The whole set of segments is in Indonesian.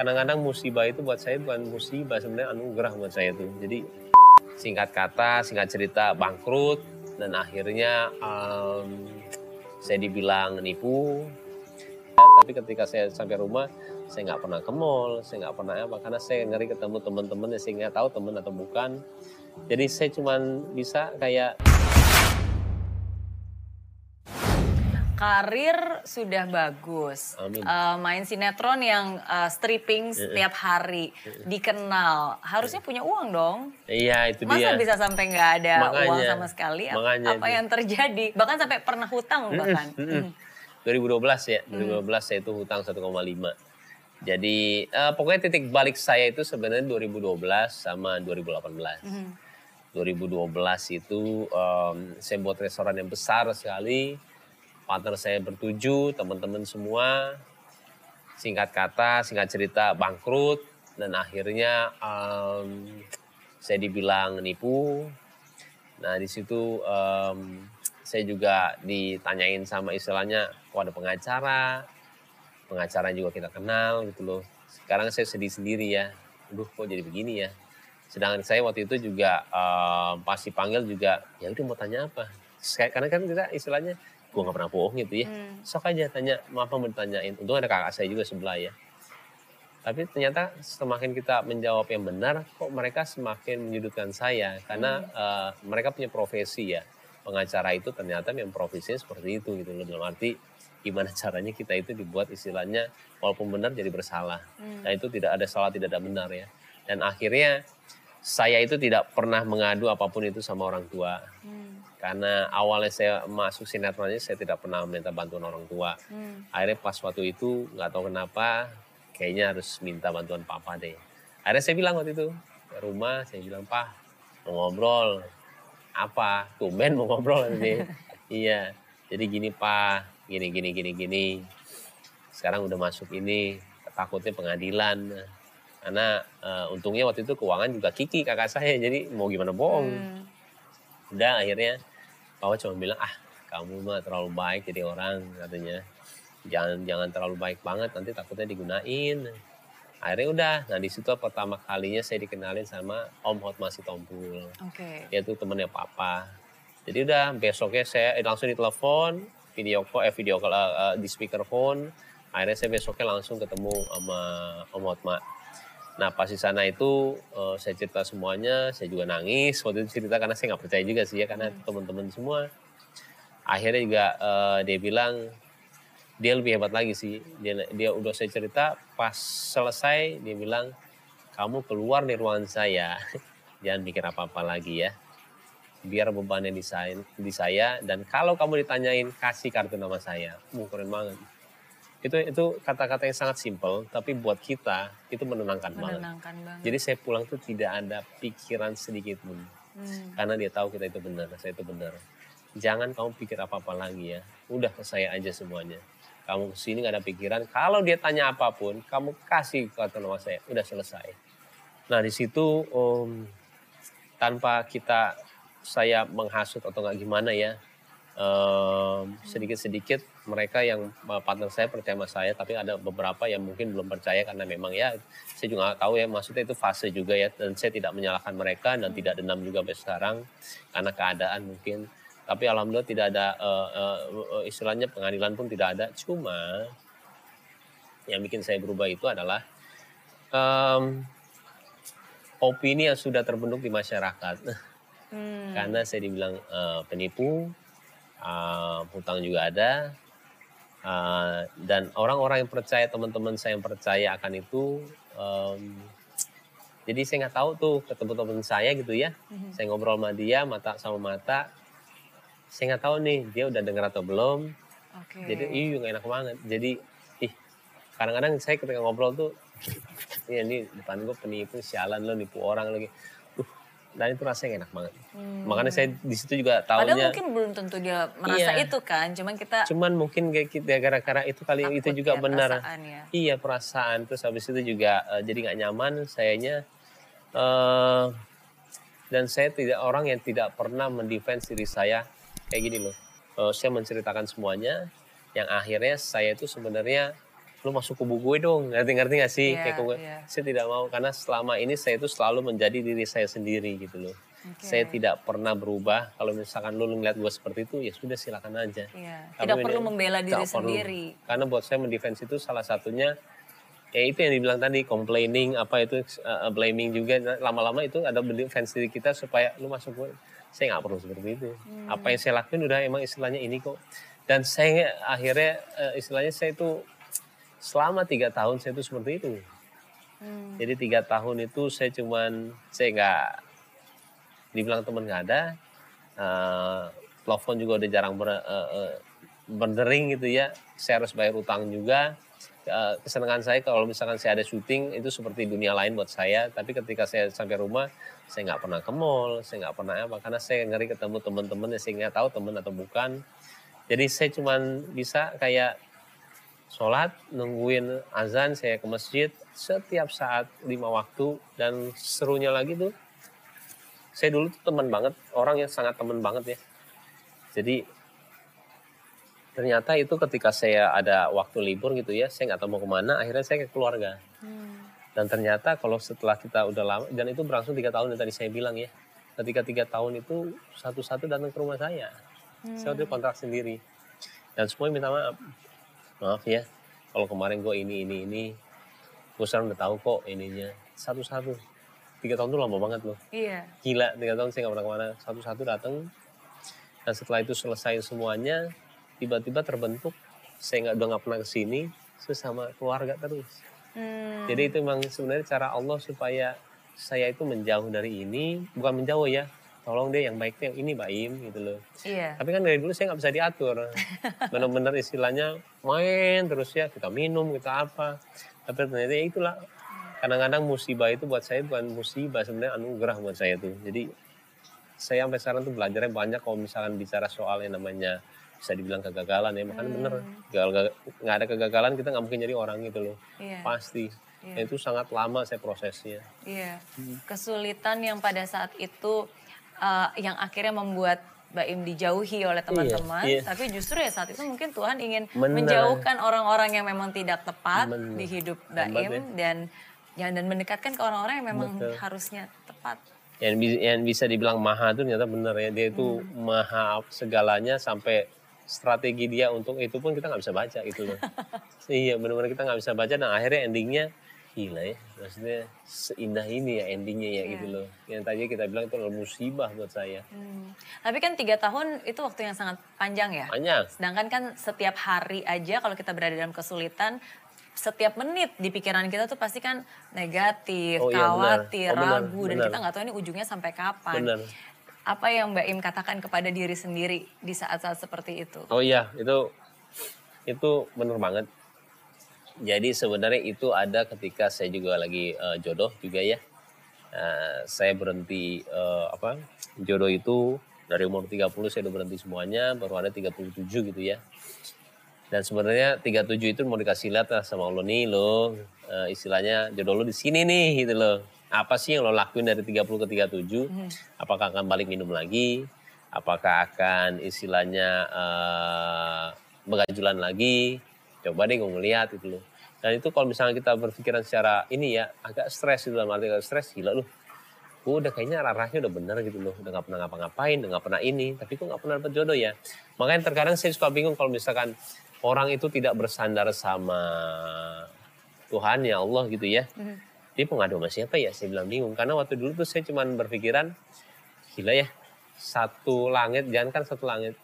kadang-kadang musibah itu buat saya bukan musibah sebenarnya anugerah buat saya tuh. Jadi singkat kata singkat cerita bangkrut dan akhirnya um, saya dibilang nipu. Tapi ketika saya sampai rumah saya nggak pernah ke mall saya nggak pernah apa karena saya ngeri ketemu teman-teman yang saya nggak tahu teman atau bukan. Jadi saya cuman bisa kayak karir sudah bagus. Amin. Uh, main sinetron yang uh, stripping setiap hari, dikenal. Harusnya punya uang dong. iya itu Masa dia bisa sampai nggak ada Makanya. uang sama sekali? Makanya Apa itu. yang terjadi? Bahkan sampai pernah hutang bahkan. Mm-mm. Mm. 2012 ya, 2012 saya itu hutang 1,5. Jadi eh, pokoknya titik balik saya itu sebenarnya 2012 sama 2018. Mhm. 2012 itu em, saya buat restoran yang besar sekali. Partner saya bertujuh, teman-teman semua. Singkat kata, singkat cerita bangkrut dan akhirnya em, saya dibilang nipu. Nah di situ em, saya juga ditanyain sama istilahnya, kok ada pengacara, pengacara juga kita kenal gitu loh. Sekarang saya sedih sendiri ya, aduh kok jadi begini ya. Sedangkan saya waktu itu juga eh, pas dipanggil juga, ya udah mau tanya apa? Karena kan kita istilahnya, gue nggak pernah bohong gitu ya. Hmm. Sok aja tanya, apa mau ditanyain. Untung ada kakak saya juga sebelah ya. Tapi ternyata semakin kita menjawab yang benar, kok mereka semakin menyudutkan saya. Karena eh, mereka punya profesi ya. Pengacara itu ternyata memang profesinya seperti itu gitu loh. Dalam arti gimana caranya kita itu dibuat istilahnya walaupun benar jadi bersalah. Hmm. Nah itu tidak ada salah, tidak ada benar ya. Dan akhirnya saya itu tidak pernah mengadu apa pun itu sama orang tua. Hmm. Karena awalnya saya masuk sinetron aja saya tidak pernah minta bantuan orang tua. Hmm. Akhirnya pas waktu itu nggak tahu kenapa kayaknya harus minta bantuan papa deh. Akhirnya saya bilang waktu itu ke rumah saya bilang pak mau ngobrol apa tumben mau ngobrol ini iya jadi gini pak gini gini gini gini sekarang udah masuk ini takutnya pengadilan karena eh, untungnya waktu itu keuangan juga Kiki kakak saya jadi mau gimana bohong Hmm. udah akhirnya papa cuma bilang ah kamu mah terlalu baik jadi orang katanya. Jangan jangan terlalu baik banget nanti takutnya digunain. Akhirnya udah nah di situ pertama kalinya saya dikenalin sama Om Hotma Sitompul. Oke. dia tuh temennya papa. Jadi udah besoknya saya eh, langsung ditelepon video call eh video call eh, di speakerphone. Akhirnya saya besoknya langsung ketemu sama Om Hotma nah pas di sana itu eh, saya cerita semuanya saya juga nangis waktu itu cerita karena saya nggak percaya juga sih ya karena teman-teman semua. Akhirnya juga eh, dia bilang dia lebih hebat lagi sih. Dia dia udah saya cerita pas selesai dia bilang kamu keluar dari ruangan saya. Jangan mikir apa apa lagi ya. Biar bebannya di saya, di saya dan kalau kamu ditanyain kasih kartu nama saya. Uh, keren banget itu itu kata-kata yang sangat simpel tapi buat kita itu menenangkan banget. Menenangkan banget. jadi saya pulang tuh tidak ada pikiran sedikit pun. Hmm. karena dia tahu kita itu benar saya itu benar. Jangan kamu pikir apa apa lagi ya. Udah ke saya aja semuanya. Kamu ke sini nggak ada pikiran. Kalau dia tanya apa pun kamu kasih kartu nama saya. Udah selesai. Nah di situ om, tanpa kita saya menghasut atau nggak gimana ya em, sedikit-sedikit mereka yang eh, partner saya percaya sama saya tapi ada beberapa yang mungkin belum percaya karena memang ya saya juga nggak tahu ya maksudnya itu fase juga ya dan saya tidak menyalahkan mereka dan tidak dendam juga sampai sekarang karena keadaan mungkin. Tapi alhamdulillah tidak ada eh, eh, istilahnya pengadilan pun tidak ada. Cuma yang bikin saya berubah itu adalah em, opini yang sudah terbentuk di masyarakat. Hmm. karena saya dibilang eh, penipu, eh, hutang juga ada, eh, dan orang-orang yang percaya teman-teman saya yang percaya akan itu, em, jadi saya nggak tahu tuh ketemu teman saya gitu ya, Mhm. saya ngobrol sama dia mata sama mata, saya nggak tahu nih dia udah dengar atau belum, Oke. jadi iya nggak enak banget, jadi ih kadang-kadang saya ketika ngobrol tuh, iya ini depan gue penipu sialan lo nipu orang lagi, uh, dan itu rasanya enak banget. Hmm. Makanya saya di situ juga Padahal tahunya mungkin belum tentu dia merasa Iya. itu kan, cuman kita cuman mungkin kayak kita gara-gara itu kali takut itu juga ya, benar. perasaan ya. Iya perasaan terus habis itu juga eh, jadi nggak nyaman sayanya eh dan saya tidak orang yang tidak pernah mendefense diri saya kayak gini loh. Eh, saya menceritakan semuanya yang akhirnya saya itu sebenarnya lu masuk kubu gue dong ngerti-ngerti gak sih Iya, kayak kubu iya. saya tidak mau karena selama ini saya itu selalu menjadi diri saya sendiri gitu loh Oke. saya tidak pernah berubah kalau misalkan lu ngeliat gue seperti itu ya sudah silakan aja Iya. Tapi Tidak ini- perlu membela diri Nggak perlu. sendiri. karena buat saya mendefense itu salah satunya ya itu yang dibilang tadi complaining apa itu uh, blaming juga Nah, lama-lama itu ada defense diri kita supaya lu masuk gue saya nggak perlu seperti itu Hmm. apa yang saya lakuin udah emang istilahnya ini kok dan saya akhirnya uh, istilahnya saya itu selama tiga tahun saya itu seperti itu. Hmm. jadi tiga tahun itu saya cuman saya nggak dibilang teman nggak ada Eh, telepon juga udah jarang ber, eh, eh, berdering gitu ya. Saya harus bayar utang juga. Eh, kesenangan saya kalau misalkan saya ada syuting itu seperti dunia lain buat saya. Tapi ketika saya sampai rumah saya nggak pernah ke mall saya nggak pernah apa karena saya ngeri ketemu teman-teman yang saya nggak tahu teman atau bukan. Jadi saya cuman bisa kayak sholat nungguin azan saya ke masjid setiap saat lima waktu dan serunya lagi tuh saya dulu tuh teman banget orang yang sangat teman banget ya. Jadi ternyata itu ketika saya ada waktu libur gitu ya saya nggak tahu mau ke mana akhirnya saya ke keluarga. Hmm. dan ternyata kalau setelah kita udah lama dan itu berlangsung tiga tahun yang tadi saya bilang ya ketika tiga tahun itu satu-satu datang ke rumah saya. Saya udah kontrak sendiri. Dan semuanya minta maaf maaf ya kalau kemarin gue ini ini ini. Gue sekarang udah tahu kok ininya. Satu-satu. Tiga tahun tuh lama banget loh. Iya. gila tiga tahun saya nggak pernah ke mana. Satu-satu datang dan setelah itu selesai semuanya tiba-tiba terbentuk saya nggak udah nggak pernah ke sini sesama keluarga terus. Hmm. jadi itu memang sebenarnya cara Allah supaya saya itu menjauh dari ini bukan menjauh ya tolong deh yang baik tuh yang ini Baim gitu loh Iya. tapi kan dari dulu saya nggak bisa diatur benar-benar istilahnya main terus ya kita minum kita apa tapi ternyata ya itulah kadang-kadang musibah itu buat saya bukan musibah sebenarnya anugerah buat saya tuh jadi saya sampai sekarang tuh belajarnya banyak kalau misalkan bicara soal yang namanya bisa dibilang kegagalan ya makanya bener gagal nggak ada kegagalan kita nggak mungkin jadi orang gitu loh Iya. pasti. Dan itu sangat lama saya prosesnya Iya. Hmm. Kesulitan yang pada saat itu uh, yang akhirnya membuat Baim dijauhi oleh teman-teman, iya. tapi justru ya saat itu mungkin Tuhan ingin Benar. menjauhkan orang-orang yang memang tidak tepat Benar. di hidup Baim ya. dan ya dan mendekatkan ke orang-orang yang memang Betul. harusnya tepat. yang, yang bisa dibilang maha itu ternyata bener ya dia itu Hmm. maha segalanya sampai strategi dia untuk itu pun kita nggak bisa baca gitu loh iya benar-benar kita nggak bisa baca dan akhirnya endingnya gila ya maksudnya seindah ini ya endingnya ya gitu Iya. loh yang tadi kita bilang itu adalah musibah buat saya Hmm. Tapi kan tiga tahun itu waktu yang sangat panjang ya. banyak Sedangkan kan setiap hari aja kalau kita berada dalam kesulitan, setiap menit di pikiran kita tuh pasti kan negatif, Oh iya, benar. khawatir, Oh, benar, ragu, dan benar. kita nggak tahu ini ujungnya sampai kapan. benar Apa yang Mbak Im katakan kepada diri sendiri di saat-saat seperti itu? Oh iya, itu itu bener banget. Jadi sebenarnya itu ada ketika saya juga lagi eh, jodoh juga ya. Eh, saya berhenti eh, apa? Jodoh itu dari umur 30 saya udah berhenti semuanya, baru ada 37 gitu ya. Dan sebenarnya 37 itu mau dikasih lihat lah sama Allah nih lo, eh, istilahnya jodoh lo di sini nih gitu loh. Apa sih yang lo lakuin dari 30 ke 37? Apakah akan balik minum lagi? Apakah akan istilahnya eh, begajulan lagi? Coba deh gue ngeliat gitu loh. Dan itu kalau misalnya kita berpikiran secara ini ya agak stres gitu dalam arti stres gila loh. Gue udah kayaknya arahnya udah bener gitu loh. Udah gak pernah ngapa-ngapain, udah gak pernah ini. Tapi kok gak pernah dapet jodoh ya. Makanya terkadang saya suka bingung kalau misalkan orang itu tidak bersandar sama Tuhan ya Allah gitu ya. Dia pengadu sama siapa ya? Saya bilang bingung. Karena waktu dulu tuh saya cuman berpikiran, gila ya, satu langit, jangan kan satu langit,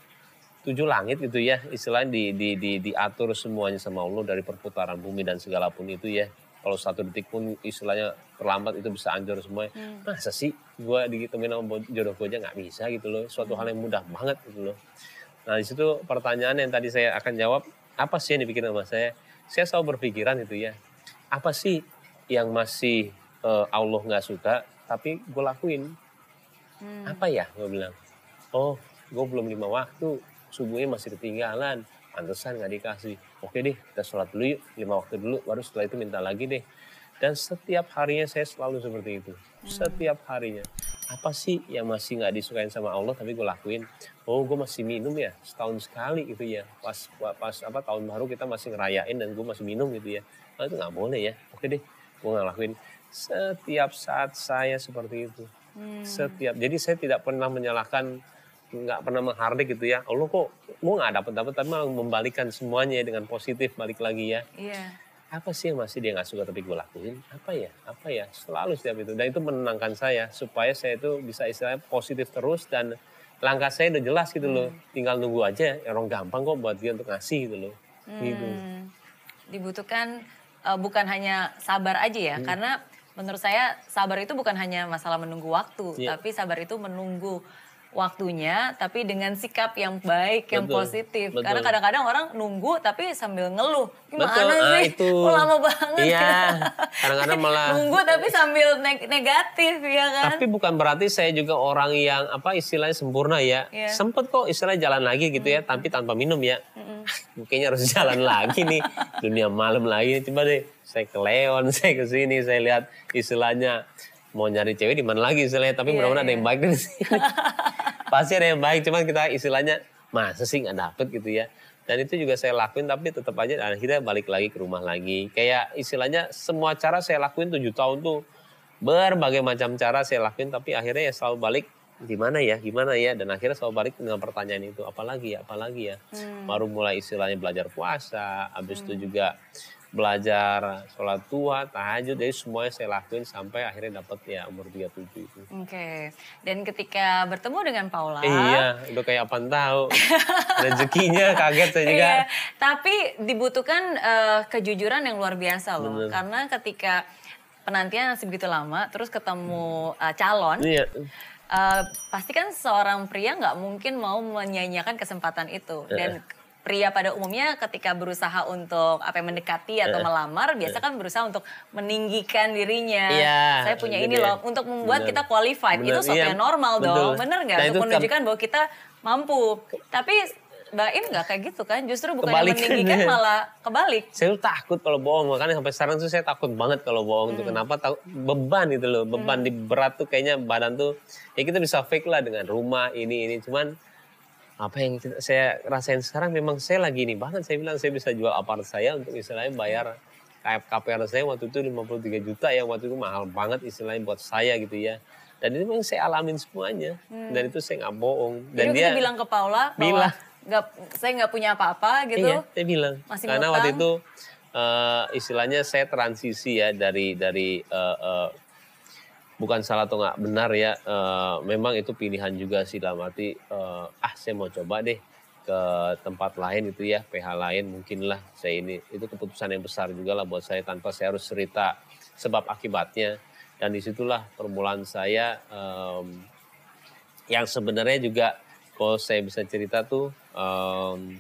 tujuh langit gitu ya, istilahnya di, di, di, diatur semuanya sama Allah dari perputaran bumi dan segala pun itu ya. Kalau satu detik pun istilahnya terlambat itu bisa hancur semuanya. Masa sih gue ditemuin sama jodoh gue aja nggak bisa gitu loh. Suatu hal yang mudah banget gitu loh. Nah di situ pertanyaan yang tadi saya akan jawab, apa sih yang dipikirin sama saya? Saya selalu berpikiran itu ya, apa sih yang masih eh, Allah nggak suka, tapi gue lakuin? Apa ya? Gue bilang, oh gue belum lima waktu, subuhnya masih ketinggalan, pantesan nggak dikasih. Oke deh, kita sholat dulu yuk, lima waktu dulu, baru setelah itu minta lagi deh. Dan setiap harinya saya selalu seperti itu, setiap harinya. apa sih yang masih nggak disukain sama Allah tapi gue lakuin? Oh gue masih minum ya setahun sekali gitu ya. Pas pas apa tahun baru kita masih ngerayain dan gue masih minum gitu ya. Oh, itu nggak boleh ya. Oke deh gue ngelakuin setiap saat saya seperti itu. Hmm. setiap jadi saya tidak pernah menyalahkan nggak pernah menghardik gitu ya. Allah kok gue nggak dapat dapat tapi malah membalikan semuanya dengan positif balik lagi ya. Iya. apa sih yang masih dia nggak suka tapi gue lakuin? Apa ya? Apa ya? Selalu setiap itu. Dan itu menenangkan saya supaya saya itu bisa istilahnya positif terus dan langkah saya udah jelas gitu loh. Tinggal nunggu aja ya orang gampang kok buat dia untuk ngasih gitu loh. Gitu. Hmm, dibutuhkan eh, bukan hanya sabar aja ya, Hmm. karena menurut saya sabar itu bukan hanya masalah menunggu waktu, Iya. tapi sabar itu menunggu waktunya, tapi dengan sikap yang baik, yang Betul, positif. betul. Karena kadang-kadang orang nunggu tapi sambil ngeluh, gimana Betul, ah, sih? itu. Kok lama banget? Iya, kadang-kadang malah- nunggu tapi sambil neg- negatif ya kan? Tapi bukan berarti saya juga orang yang apa istilahnya sempurna ya. Iya. Sempet kok istilahnya jalan lagi gitu ya, tapi tanpa minum ya. Kayaknya harus jalan lagi nih. Dunia malam lagi. Coba deh, saya ke Leon, saya ke sini, saya lihat istilahnya mau nyari cewek di mana lagi istilahnya. Tapi Iya, mudah-mudahan ada iya. yang baik dari sini. Pasti ada yang baik, cuman kita istilahnya masa sih nggak dapet? gitu ya. Dan itu juga saya lakuin tapi tetap aja akhirnya balik lagi ke rumah lagi. Kayak istilahnya semua cara saya lakuin tujuh tahun tuh berbagai macam cara saya lakuin tapi akhirnya ya selalu balik gimana ya gimana ya? Dan akhirnya selalu balik dengan pertanyaan itu apalagi ya apalagi ya? Baru mulai istilahnya belajar puasa habis itu juga belajar sholat tua tahajud jadi semuanya saya lakuin sampai akhirnya dapat ya umur 37 itu Oke, dan ketika bertemu dengan Paula, iya udah kayak apa tahu rezekinya kaget saya juga Iya, tapi dibutuhkan eh, kejujuran yang luar biasa loh. Bener. Karena ketika penantian masih begitu lama, terus ketemu eh, calon, iya eh, pasti kan seorang pria nggak mungkin mau menyanyiakan kesempatan itu. Dan pria pada umumnya ketika berusaha untuk apa ya, mendekati atau melamar, biasa kan berusaha untuk meninggikan dirinya. Iya, Saya punya ini ya. loh, untuk membuat Bener. kita qualified. Bener, Itu sesuatu iya, yang normal betul. dong, bener nggak? Nah, untuk kan- menunjukkan bahwa kita mampu. Tapi Mbak Im nggak kayak gitu kan? Justru bukan meninggikan malah kebalik. saya tuh takut kalau bohong makanya sampai sekarang tuh saya takut banget kalau bohong tuh kenapa tahu beban itu loh beban di berat tuh kayaknya badan tuh ya kita bisa fake lah dengan rumah ini ini cuman apa yang saya rasain sekarang memang saya lagi ini banget saya bilang saya bisa jual apart saya untuk istilahnya bayar KPR saya waktu itu 53 juta ya waktu itu mahal banget istilahnya buat saya gitu ya dan itu memang saya alamin semuanya dan itu saya nggak bohong dan Jadi dia kita bilang ke Paula Bilang. nggak, saya nggak punya apa-apa gitu. Iya, saya bilang. Masih Karena ngutang. waktu itu eh, istilahnya saya transisi ya dari dari eh, eh, bukan salah atau nggak benar ya. eh, memang itu pilihan juga sih dalam arti eh, ah saya mau coba deh ke tempat lain itu ya PH lain mungkin lah. Saya ini itu keputusan yang besar juga lah buat saya tanpa saya harus cerita sebab akibatnya. Dan di situlah permulaan saya em, yang sebenarnya juga kalau saya bisa cerita tuh em,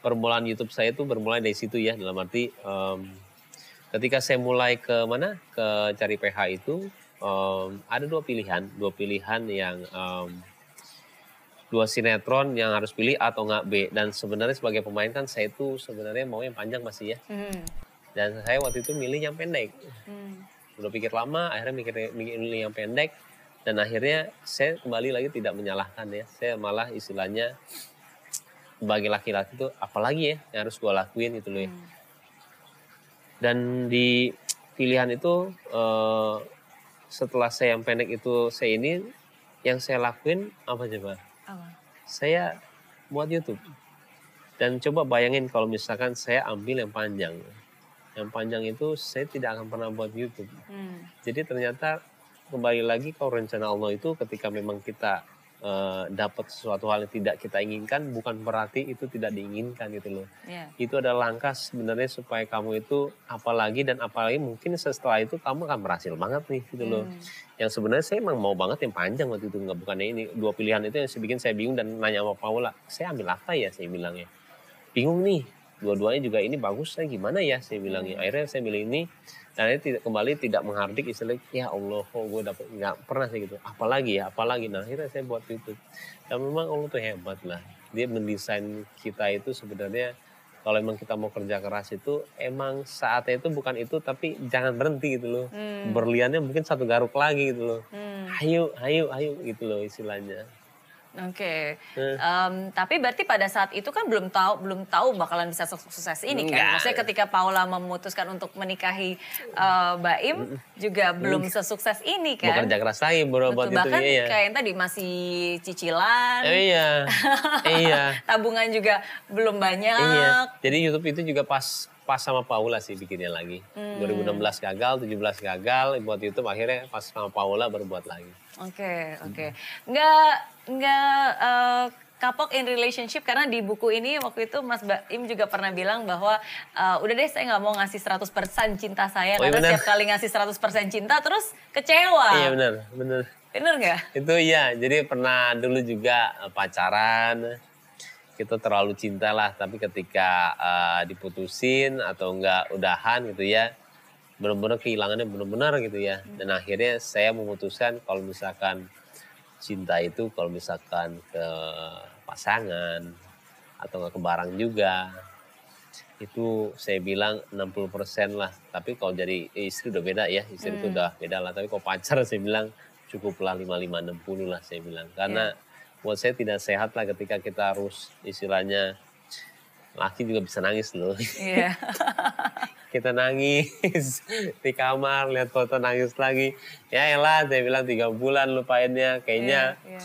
permulaan YouTube saya itu bermulai dari situ ya. Dalam arti em, ketika saya mulai ke mana? Ke cari PH itu em, ada dua pilihan. Dua pilihan yang em, dua sinetron yang harus pilih A atau nggak B. Dan sebenarnya sebagai pemain kan saya itu sebenarnya mau yang panjang masih ya. Hmm. dan saya waktu itu milih yang pendek. Hmm. udah pikir lama akhirnya mikir milih yang pendek. Dan akhirnya saya kembali lagi tidak menyalahkan ya. Saya malah istilahnya sebagai laki-laki itu apalagi ya yang harus gue lakuin gitu loh ya. dan di pilihan itu eh, setelah saya yang pendek itu saya ini yang saya lakuin apa coba Apa? saya buat YouTube dan coba bayangin kalau misalkan saya ambil yang panjang yang panjang itu saya tidak akan pernah buat YouTube Hmm. jadi ternyata kembali lagi kalau rencana Allah itu ketika memang kita eh, dapat sesuatu hal yang tidak kita inginkan bukan berarti itu tidak diinginkan gitu loh. Iya. Itu ada langkah sebenarnya supaya kamu itu apalagi dan apalagi mungkin setelah itu kamu akan berhasil banget nih gitu loh. Hmm. Yang sebenarnya saya emang mau banget yang panjang waktu itu nggak bukannya ini dua pilihan itu yang saya bikin saya bingung dan nanya sama Paula, saya ambil apa ya saya bilangnya. Bingung nih, dua-duanya juga ini bagus saya gimana ya saya bilangnya. Akhirnya saya milih ini dan akhirnya tidak kembali tidak menghardik istilahnya ya Allah kok gue dapet nggak pernah saya gitu apalagi ya apalagi nah akhirnya saya buat YouTube dan memang Allah tuh hebat lah dia mendesain kita itu sebenarnya kalau emang kita mau kerja keras itu emang saatnya itu bukan itu tapi jangan berhenti gitu loh Hmm. berliannya mungkin satu garuk lagi gitu loh Hmm. Ayo, ayo, ayo gitu loh istilahnya. Oke, Eh. Em, tapi berarti pada saat itu kan belum tahu belum tahu bakalan bisa su- sukses ini kan? Enggak. Maksudnya ketika Paula memutuskan untuk menikahi eh, Baim juga belum sesukses ini kan? Bekerja keras lagi bro buat Betul, itu bahkan iya. kayak yang tadi masih cicilan, Eh, iya, iya, tabungan juga belum banyak. iya. Jadi YouTube itu juga pas pas sama Paula sih bikinnya lagi. Hmm. 2016 gagal, 17 gagal buat YouTube akhirnya pas sama Paula baru buat lagi. Oke, oke. Nggak, nggak eh, kapok in relationship karena di buku ini waktu itu Mas Baim juga pernah bilang bahwa eh, udah deh saya nggak mau ngasih 100% cinta saya Oh, iya karena benar. setiap kali ngasih 100% cinta terus kecewa. Iya benar, benar. Bener nggak? Itu iya, jadi pernah dulu juga eh, pacaran, kita terlalu cinta lah, tapi ketika eh, diputusin atau enggak udahan gitu ya, benar-benar kehilangannya benar-benar gitu ya. Dan akhirnya saya memutuskan kalau misalkan cinta itu kalau misalkan ke pasangan atau nggak ke barang juga, itu saya bilang 60% lah. Tapi kalau jadi istri udah beda ya, istri itu udah beda lah. Tapi kalau pacar saya bilang cukuplah 55-60 lah saya bilang. Karena buat saya tidak sehat lah ketika kita harus istilahnya laki juga bisa nangis loh. Iya. kita nangis di kamar lihat foto nangis lagi. Ya elah saya bilang tiga bulan lupainnya kayaknya Iya, iya.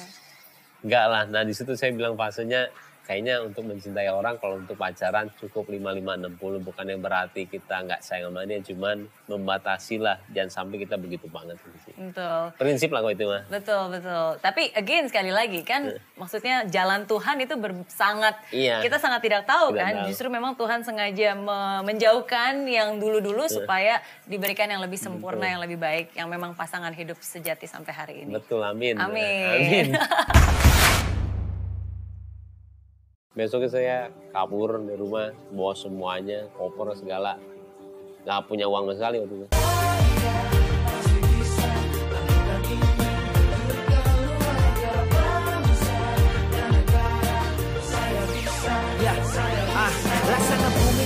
enggak lah. Nah di situ saya bilang fasenya kayaknya untuk mencintai orang kalau untuk pacaran cukup 55 60 bukan yang berarti kita nggak sayang sama dia cuman membatasi lah jangan sampai kita begitu banget sih. Betul. Prinsip lah kok itu mah. Betul, betul. Tapi again sekali lagi kan maksudnya jalan Tuhan itu sangat Iya. kita sangat tidak tahu Tidak kan. tahu. Justru memang Tuhan sengaja me- menjauhkan yang dulu-dulu supaya diberikan yang lebih sempurna, yang lebih baik, yang memang pasangan hidup sejati sampai hari ini. Betul amin. Amin. Amin. Besoknya saya kabur dari rumah, bawa semuanya, koper segala. Nggak punya uang sekali waktu itu.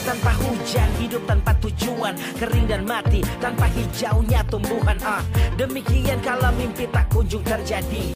Tanpa hujan, hidup tanpa tujuan, kering dan mati tanpa hijaunya tumbuhan. Ah, demikian kalau mimpi tak kunjung terjadi.